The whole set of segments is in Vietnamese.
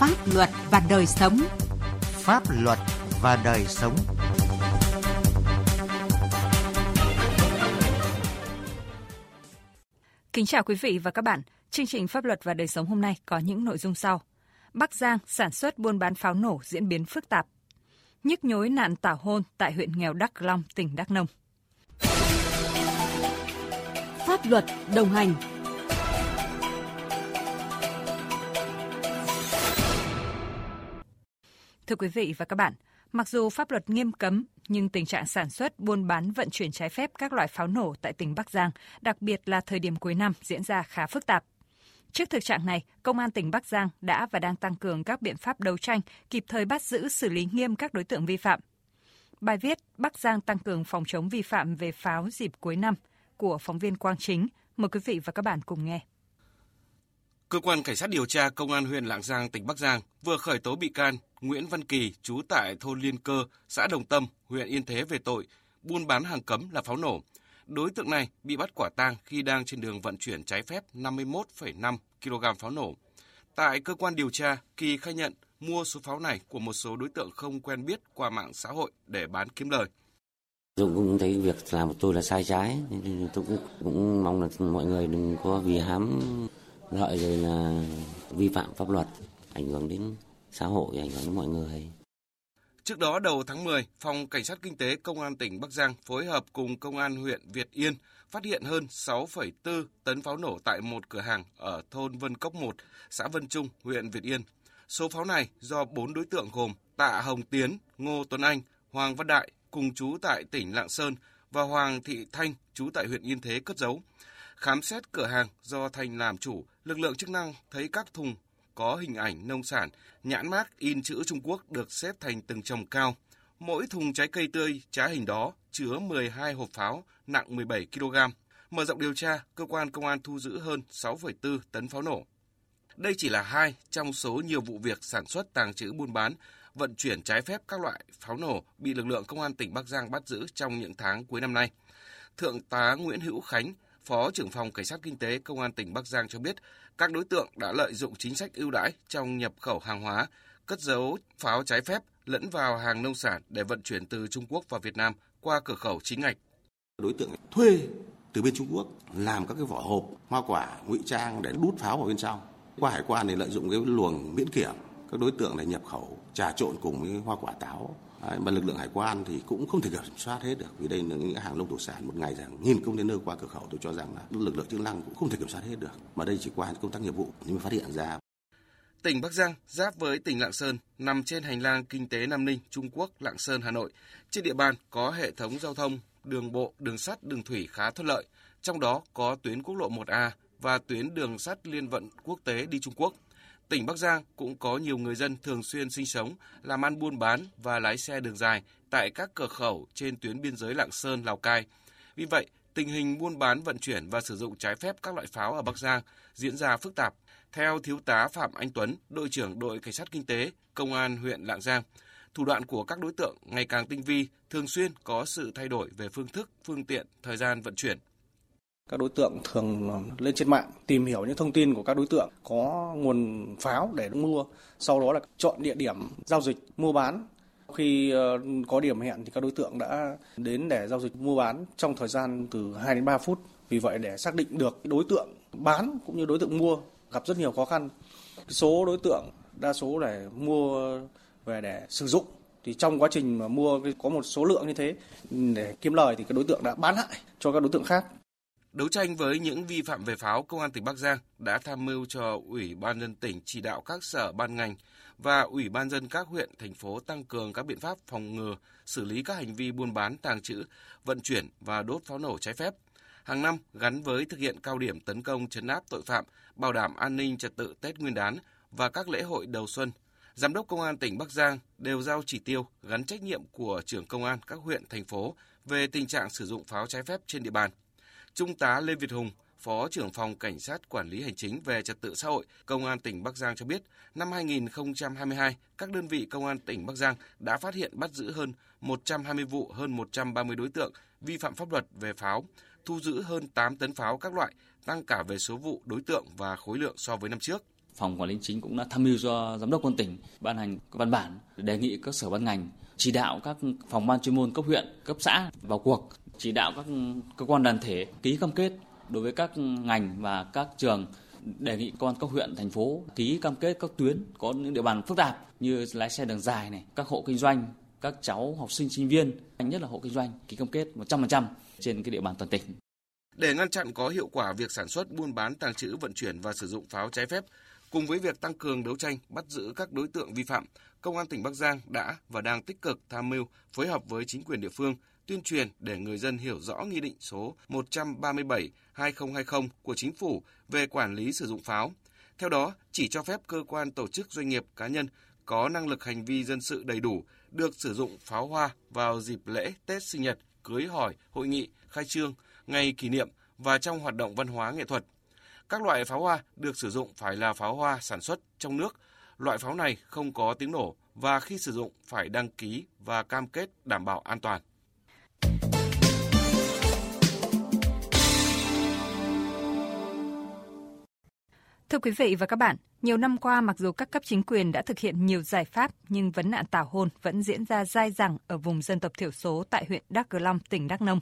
Pháp luật và đời sống. Pháp luật và đời sống. Kính chào quý vị và các bạn. Chương trình Pháp luật và đời sống hôm nay có những nội dung sau. Bắc Giang sản xuất buôn bán pháo nổ diễn biến phức tạp. Nhức nhối nạn tảo hôn tại huyện nghèo Đắk Long, tỉnh Đắk Nông. Pháp luật đồng hành Thưa quý vị và các bạn, mặc dù pháp luật nghiêm cấm, nhưng tình trạng sản xuất, buôn bán, vận chuyển trái phép các loại pháo nổ tại tỉnh Bắc Giang, đặc biệt là thời điểm cuối năm diễn ra khá phức tạp. Trước thực trạng này, Công an tỉnh Bắc Giang đã và đang tăng cường các biện pháp đấu tranh, kịp thời bắt giữ xử lý nghiêm các đối tượng vi phạm. Bài viết Bắc Giang tăng cường phòng chống vi phạm về pháo dịp cuối năm của phóng viên Quang Chính. Mời quý vị và các bạn cùng nghe. Cơ quan Cảnh sát điều tra Công an huyện Lạng Giang, tỉnh Bắc Giang vừa khởi tố bị can Nguyễn Văn Kỳ, trú tại thôn Liên Cơ, xã Đồng Tâm, huyện Yên Thế về tội buôn bán hàng cấm là pháo nổ. Đối tượng này bị bắt quả tang khi đang trên đường vận chuyển trái phép 51,5 kg pháo nổ. Tại cơ quan điều tra, Kỳ khai nhận mua số pháo này của một số đối tượng không quen biết qua mạng xã hội để bán kiếm lời. Tôi cũng thấy việc làm của tôi là sai trái, nên tôi cũng, cũng mong là mọi người đừng có vì hám lợi rồi là vi phạm pháp luật, ảnh hưởng đến xã hội, ảnh hưởng đến mọi người. Trước đó đầu tháng 10, Phòng Cảnh sát Kinh tế Công an tỉnh Bắc Giang phối hợp cùng Công an huyện Việt Yên phát hiện hơn 6,4 tấn pháo nổ tại một cửa hàng ở thôn Vân Cốc 1, xã Vân Trung, huyện Việt Yên. Số pháo này do 4 đối tượng gồm Tạ Hồng Tiến, Ngô Tuấn Anh, Hoàng Văn Đại cùng chú tại tỉnh Lạng Sơn và Hoàng Thị Thanh chú tại huyện Yên Thế cất giấu. Khám xét cửa hàng do thành làm chủ, lực lượng chức năng thấy các thùng có hình ảnh nông sản, nhãn mác in chữ Trung Quốc được xếp thành từng chồng cao. Mỗi thùng trái cây tươi trá hình đó chứa 12 hộp pháo nặng 17 kg. Mở rộng điều tra, cơ quan công an thu giữ hơn 6,4 tấn pháo nổ. Đây chỉ là hai trong số nhiều vụ việc sản xuất, tàng trữ, buôn bán, vận chuyển trái phép các loại pháo nổ bị lực lượng công an tỉnh Bắc Giang bắt giữ trong những tháng cuối năm nay. Thượng tá Nguyễn Hữu Khánh, Phó trưởng phòng Cảnh sát Kinh tế Công an tỉnh Bắc Giang cho biết, các đối tượng đã lợi dụng chính sách ưu đãi trong nhập khẩu hàng hóa, cất giấu pháo trái phép lẫn vào hàng nông sản để vận chuyển từ Trung Quốc vào Việt Nam qua cửa khẩu chính ngạch. Đối tượng thuê từ bên Trung Quốc làm các cái vỏ hộp hoa quả ngụy trang để đút pháo vào bên trong. Qua hải quan thì lợi dụng cái luồng miễn kiểm, các đối tượng này nhập khẩu trà trộn cùng với hoa quả táo Đấy, mà lực lượng hải quan thì cũng không thể kiểm soát hết được vì đây là những hàng nông thủy sản một ngày rằng nghìn container qua cửa khẩu tôi cho rằng là lực lượng chức năng cũng không thể kiểm soát hết được. Mà đây chỉ qua công tác nghiệp vụ nhưng mà phát hiện ra. Tỉnh Bắc Giang giáp với tỉnh Lạng Sơn nằm trên hành lang kinh tế Nam Ninh, Trung Quốc, Lạng Sơn, Hà Nội. Trên địa bàn có hệ thống giao thông, đường bộ, đường sắt, đường thủy khá thuận lợi, trong đó có tuyến quốc lộ 1A và tuyến đường sắt liên vận quốc tế đi Trung Quốc – Tỉnh Bắc Giang cũng có nhiều người dân thường xuyên sinh sống, làm ăn buôn bán và lái xe đường dài tại các cửa khẩu trên tuyến biên giới Lạng Sơn, Lào Cai. Vì vậy, tình hình buôn bán vận chuyển và sử dụng trái phép các loại pháo ở Bắc Giang diễn ra phức tạp. Theo Thiếu tá Phạm Anh Tuấn, đội trưởng đội cảnh sát kinh tế, công an huyện Lạng Giang, thủ đoạn của các đối tượng ngày càng tinh vi, thường xuyên có sự thay đổi về phương thức, phương tiện, thời gian vận chuyển. Các đối tượng thường lên trên mạng tìm hiểu những thông tin của các đối tượng có nguồn pháo để mua, sau đó là chọn địa điểm giao dịch mua bán. Khi ờ, có điểm hẹn thì các đối tượng đã đến để giao dịch mua bán trong thời gian từ 2 đến 3 phút. Vì vậy để xác định được đối tượng bán cũng như đối tượng mua gặp rất nhiều khó khăn. Số đối tượng đa số để mua về để sử dụng thì trong quá trình mà mua có một số lượng như thế để kiếm lời thì các đối tượng đã bán lại cho các đối tượng khác Đấu tranh với những vi phạm về pháo, Công an tỉnh Bắc Giang đã tham mưu cho Ủy ban dân tỉnh chỉ đạo các sở ban ngành và Ủy ban dân các huyện, thành phố tăng cường các biện pháp phòng ngừa, xử lý các hành vi buôn bán, tàng trữ, vận chuyển và đốt pháo nổ trái phép. Hàng năm gắn với thực hiện cao điểm tấn công chấn áp tội phạm, bảo đảm an ninh trật tự Tết Nguyên đán và các lễ hội đầu xuân, Giám đốc Công an tỉnh Bắc Giang đều giao chỉ tiêu gắn trách nhiệm của trưởng công an các huyện, thành phố về tình trạng sử dụng pháo trái phép trên địa bàn. Trung tá Lê Việt Hùng, Phó trưởng phòng Cảnh sát Quản lý Hành chính về Trật tự xã hội, Công an tỉnh Bắc Giang cho biết, năm 2022, các đơn vị Công an tỉnh Bắc Giang đã phát hiện bắt giữ hơn 120 vụ, hơn 130 đối tượng vi phạm pháp luật về pháo, thu giữ hơn 8 tấn pháo các loại, tăng cả về số vụ, đối tượng và khối lượng so với năm trước. Phòng Quản lý chính cũng đã tham mưu cho Giám đốc quân tỉnh ban hành văn bản đề nghị các sở ban ngành chỉ đạo các phòng ban chuyên môn cấp huyện, cấp xã vào cuộc, chỉ đạo các cơ quan đoàn thể ký cam kết đối với các ngành và các trường đề nghị con các huyện thành phố ký cam kết các tuyến có những địa bàn phức tạp như lái xe đường dài này, các hộ kinh doanh, các cháu học sinh sinh viên, nhất là hộ kinh doanh ký cam kết 100% trên cái địa bàn toàn tỉnh. Để ngăn chặn có hiệu quả việc sản xuất, buôn bán, tàng trữ, vận chuyển và sử dụng pháo trái phép, cùng với việc tăng cường đấu tranh, bắt giữ các đối tượng vi phạm, Công an tỉnh Bắc Giang đã và đang tích cực tham mưu phối hợp với chính quyền địa phương tuyên truyền để người dân hiểu rõ Nghị định số 137-2020 của Chính phủ về quản lý sử dụng pháo. Theo đó, chỉ cho phép cơ quan tổ chức doanh nghiệp cá nhân có năng lực hành vi dân sự đầy đủ được sử dụng pháo hoa vào dịp lễ, Tết sinh nhật, cưới hỏi, hội nghị, khai trương, ngày kỷ niệm và trong hoạt động văn hóa nghệ thuật. Các loại pháo hoa được sử dụng phải là pháo hoa sản xuất trong nước. Loại pháo này không có tiếng nổ và khi sử dụng phải đăng ký và cam kết đảm bảo an toàn. Thưa quý vị và các bạn, nhiều năm qua mặc dù các cấp chính quyền đã thực hiện nhiều giải pháp nhưng vấn nạn tảo hôn vẫn diễn ra dai dẳng ở vùng dân tộc thiểu số tại huyện Đắk Cờ Long, tỉnh Đắk Nông.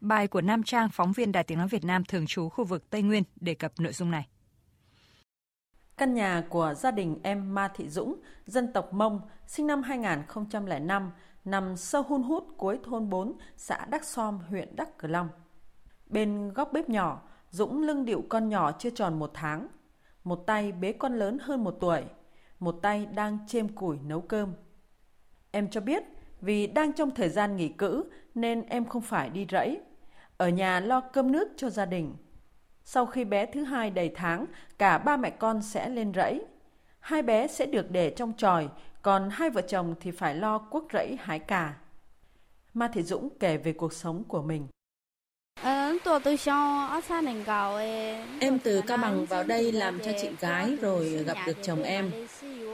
Bài của Nam Trang, phóng viên Đài Tiếng Nói Việt Nam thường trú khu vực Tây Nguyên đề cập nội dung này. Căn nhà của gia đình em Ma Thị Dũng, dân tộc Mông, sinh năm 2005, nằm sâu hun hút cuối thôn 4, xã Đắc Som, huyện Đắc Cờ Long. Bên góc bếp nhỏ, Dũng lưng điệu con nhỏ chưa tròn một tháng. Một tay bế con lớn hơn một tuổi, một tay đang chêm củi nấu cơm. Em cho biết vì đang trong thời gian nghỉ cữ nên em không phải đi rẫy. Ở nhà lo cơm nước cho gia đình. Sau khi bé thứ hai đầy tháng, cả ba mẹ con sẽ lên rẫy. Hai bé sẽ được để trong tròi, còn hai vợ chồng thì phải lo cuốc rẫy hái cà. Ma Thị Dũng kể về cuộc sống của mình. Em từ Cao Bằng vào đây làm cho chị gái rồi gặp được chồng em.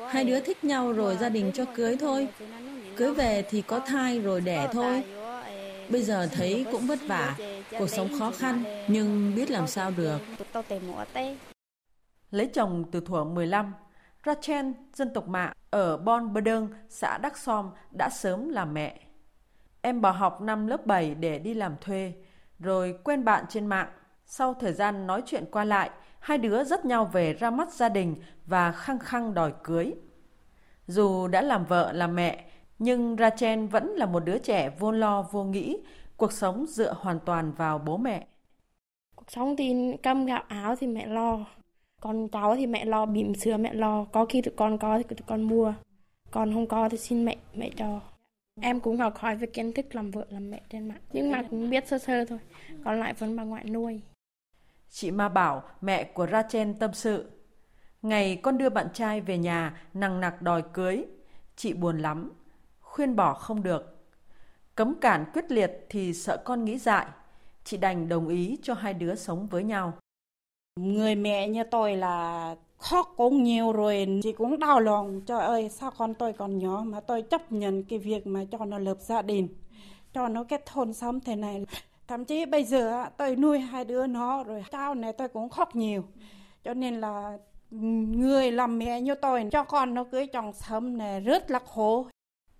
Hai đứa thích nhau rồi gia đình cho cưới thôi. Cưới về thì có thai rồi đẻ thôi. Bây giờ thấy cũng vất vả, cuộc sống khó khăn nhưng biết làm sao được. Lấy chồng từ thuở 15, Rachel, dân tộc Mạ, ở Bon Bơ Đơn, xã Đắc Som đã sớm làm mẹ. Em bỏ học năm lớp 7 để đi làm thuê, rồi quen bạn trên mạng. Sau thời gian nói chuyện qua lại, hai đứa dắt nhau về ra mắt gia đình và khăng khăng đòi cưới. Dù đã làm vợ làm mẹ, nhưng Rachel vẫn là một đứa trẻ vô lo vô nghĩ, cuộc sống dựa hoàn toàn vào bố mẹ. Cuộc sống thì cơm gạo áo thì mẹ lo, con cháu thì mẹ lo, bỉm sữa mẹ lo, có khi tụi con có thì tụi con mua, còn không có thì xin mẹ, mẹ cho. Em cũng học hỏi về kiến thức làm vợ làm mẹ trên mạng, nhưng mà cũng biết sơ sơ thôi, còn lại vẫn bà ngoại nuôi. Chị Ma Bảo, mẹ của Rachel tâm sự. Ngày con đưa bạn trai về nhà nằng nặc đòi cưới, chị buồn lắm, khuyên bỏ không được. Cấm cản quyết liệt thì sợ con nghĩ dại, chị đành đồng ý cho hai đứa sống với nhau. Người mẹ như tôi là khóc cũng nhiều rồi, chị cũng đau lòng. Trời ơi, sao con tôi còn nhỏ mà tôi chấp nhận cái việc mà cho nó lập gia đình, cho nó kết hôn sớm thế này. Thậm chí bây giờ tôi nuôi hai đứa nó rồi tao này tôi cũng khóc nhiều. Cho nên là người làm mẹ như tôi cho con nó cưới chồng sớm này rất là khổ.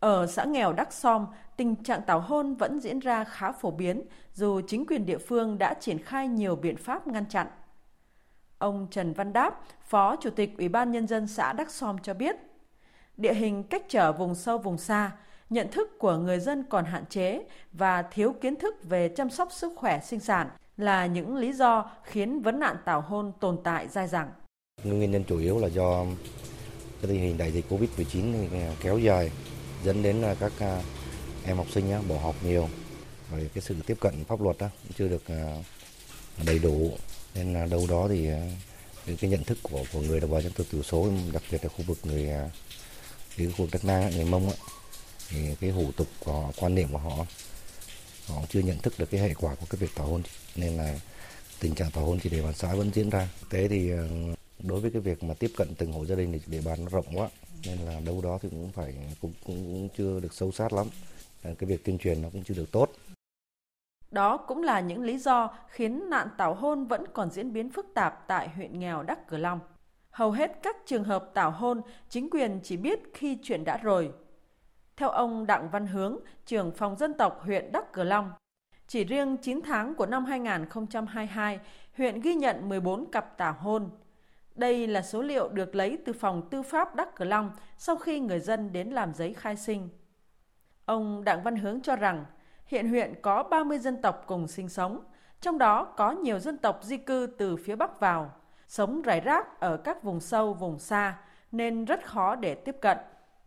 Ở xã nghèo Đắc Som, tình trạng tảo hôn vẫn diễn ra khá phổ biến dù chính quyền địa phương đã triển khai nhiều biện pháp ngăn chặn. Ông Trần Văn Đáp, Phó Chủ tịch Ủy ban Nhân dân xã Đắc Som cho biết, địa hình cách trở vùng sâu vùng xa, nhận thức của người dân còn hạn chế và thiếu kiến thức về chăm sóc sức khỏe sinh sản là những lý do khiến vấn nạn tảo hôn tồn tại dai dẳng. Nguyên nhân chủ yếu là do cái tình hình đại dịch Covid-19 kéo dài dẫn đến là các à, em học sinh bỏ học nhiều. Rồi cái sự tiếp cận pháp luật chưa được à, đầy đủ. Nên là đâu đó thì à, những cái nhận thức của của người đồng bào dân tộc thiểu số đặc biệt là khu vực người cái khu vực đất na người mông ấy, thì cái hủ tục và quan niệm của họ họ chưa nhận thức được cái hệ quả của cái việc tảo hôn. Nên là tình trạng tảo hôn chỉ địa bàn xã vẫn diễn ra. Thế thì đối với cái việc mà tiếp cận từng hộ gia đình thì địa bàn nó rộng quá nên là đâu đó thì cũng phải cũng, cũng, cũng chưa được sâu sát lắm ờ, cái việc tuyên truyền nó cũng chưa được tốt đó cũng là những lý do khiến nạn tảo hôn vẫn còn diễn biến phức tạp tại huyện nghèo Đắc Cờ Long. Hầu hết các trường hợp tảo hôn, chính quyền chỉ biết khi chuyện đã rồi. Theo ông Đặng Văn Hướng, trưởng phòng dân tộc huyện Đắk Cờ Long, chỉ riêng 9 tháng của năm 2022, huyện ghi nhận 14 cặp tảo hôn. Đây là số liệu được lấy từ phòng tư pháp Đắk Cờ Long sau khi người dân đến làm giấy khai sinh. Ông Đặng Văn Hướng cho rằng, hiện huyện có 30 dân tộc cùng sinh sống, trong đó có nhiều dân tộc di cư từ phía Bắc vào, sống rải rác ở các vùng sâu, vùng xa, nên rất khó để tiếp cận.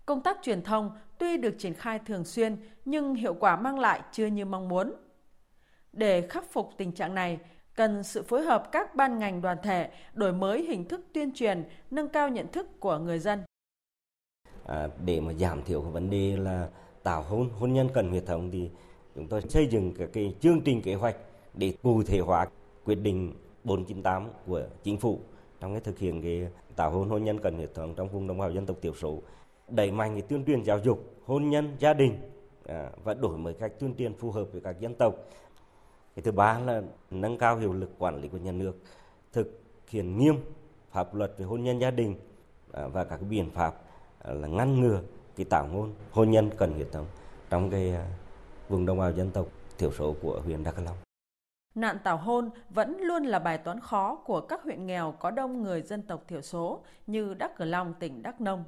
Công tác truyền thông tuy được triển khai thường xuyên nhưng hiệu quả mang lại chưa như mong muốn. Để khắc phục tình trạng này, cần sự phối hợp các ban ngành đoàn thể đổi mới hình thức tuyên truyền, nâng cao nhận thức của người dân. À, để mà giảm thiểu cái vấn đề là tạo hôn hôn nhân cần huyết thống thì chúng tôi xây dựng các cái chương trình kế hoạch để cụ thể hóa quyết định 498 của chính phủ trong cái thực hiện cái tạo hôn hôn nhân cần huyết thống trong vùng đồng bào dân tộc thiểu số đẩy mạnh cái tuyên truyền giáo dục hôn nhân gia đình à, và đổi mới cách tuyên truyền phù hợp với các dân tộc cái thứ ba là nâng cao hiệu lực quản lý của nhà nước thực hiện nghiêm pháp luật về hôn nhân gia đình à, và các biện pháp à, là ngăn ngừa cái tảo hôn hôn nhân cần huyết thống trong cái à, vùng đồng bào dân tộc thiểu số của huyện Đắk Long. Nạn tảo hôn vẫn luôn là bài toán khó của các huyện nghèo có đông người dân tộc thiểu số như Đắk Cờ Long, tỉnh Đắk Nông.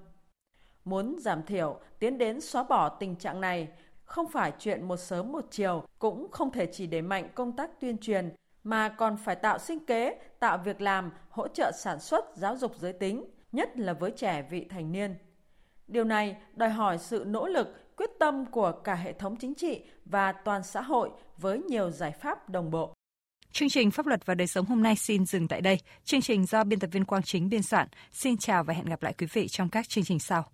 Muốn giảm thiểu, tiến đến xóa bỏ tình trạng này không phải chuyện một sớm một chiều, cũng không thể chỉ đẩy mạnh công tác tuyên truyền, mà còn phải tạo sinh kế, tạo việc làm, hỗ trợ sản xuất, giáo dục giới tính, nhất là với trẻ vị thành niên. Điều này đòi hỏi sự nỗ lực, quyết tâm của cả hệ thống chính trị và toàn xã hội với nhiều giải pháp đồng bộ. Chương trình Pháp luật và đời sống hôm nay xin dừng tại đây. Chương trình do biên tập viên Quang Chính biên soạn. Xin chào và hẹn gặp lại quý vị trong các chương trình sau.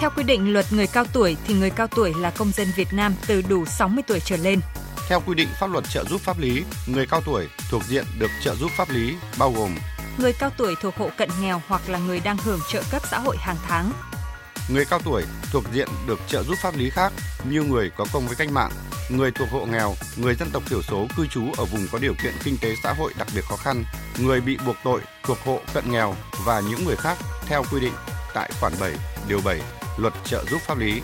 Theo quy định luật người cao tuổi thì người cao tuổi là công dân Việt Nam từ đủ 60 tuổi trở lên. Theo quy định pháp luật trợ giúp pháp lý, người cao tuổi thuộc diện được trợ giúp pháp lý bao gồm người cao tuổi thuộc hộ cận nghèo hoặc là người đang hưởng trợ cấp xã hội hàng tháng. Người cao tuổi thuộc diện được trợ giúp pháp lý khác như người có công với cách mạng, người thuộc hộ nghèo, người dân tộc thiểu số cư trú ở vùng có điều kiện kinh tế xã hội đặc biệt khó khăn, người bị buộc tội thuộc hộ cận nghèo và những người khác theo quy định tại khoản 7, điều 7 Luật trợ giúp pháp lý.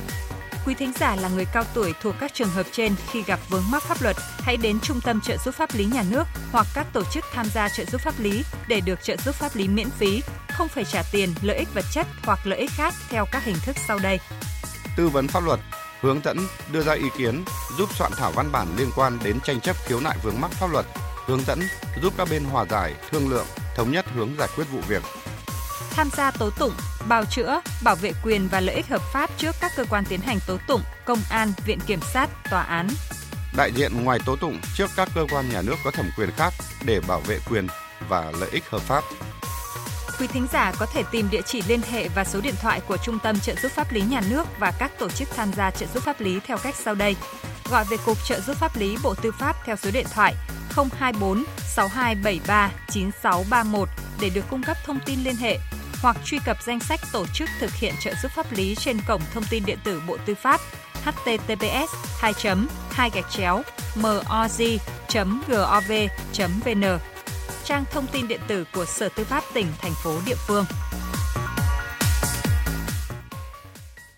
Quý thính giả là người cao tuổi thuộc các trường hợp trên khi gặp vướng mắc pháp luật, hãy đến Trung tâm trợ giúp pháp lý nhà nước hoặc các tổ chức tham gia trợ giúp pháp lý để được trợ giúp pháp lý miễn phí, không phải trả tiền, lợi ích vật chất hoặc lợi ích khác theo các hình thức sau đây. Tư vấn pháp luật, hướng dẫn, đưa ra ý kiến, giúp soạn thảo văn bản liên quan đến tranh chấp khiếu nại vướng mắc pháp luật, hướng dẫn, giúp các bên hòa giải, thương lượng, thống nhất hướng giải quyết vụ việc. Tham gia tố tụng, bào chữa, bảo vệ quyền và lợi ích hợp pháp trước các cơ quan tiến hành tố tụng, công an, viện kiểm sát, tòa án. Đại diện ngoài tố tụng trước các cơ quan nhà nước có thẩm quyền khác để bảo vệ quyền và lợi ích hợp pháp. Quý thính giả có thể tìm địa chỉ liên hệ và số điện thoại của Trung tâm trợ giúp pháp lý nhà nước và các tổ chức tham gia trợ giúp pháp lý theo cách sau đây. Gọi về Cục trợ giúp pháp lý Bộ Tư pháp theo số điện thoại 024 6273 9631 để được cung cấp thông tin liên hệ hoặc truy cập danh sách tổ chức thực hiện trợ giúp pháp lý trên cổng thông tin điện tử Bộ Tư pháp https 2 2 gạch chéo moz gov vn trang thông tin điện tử của Sở Tư pháp tỉnh, thành phố, địa phương.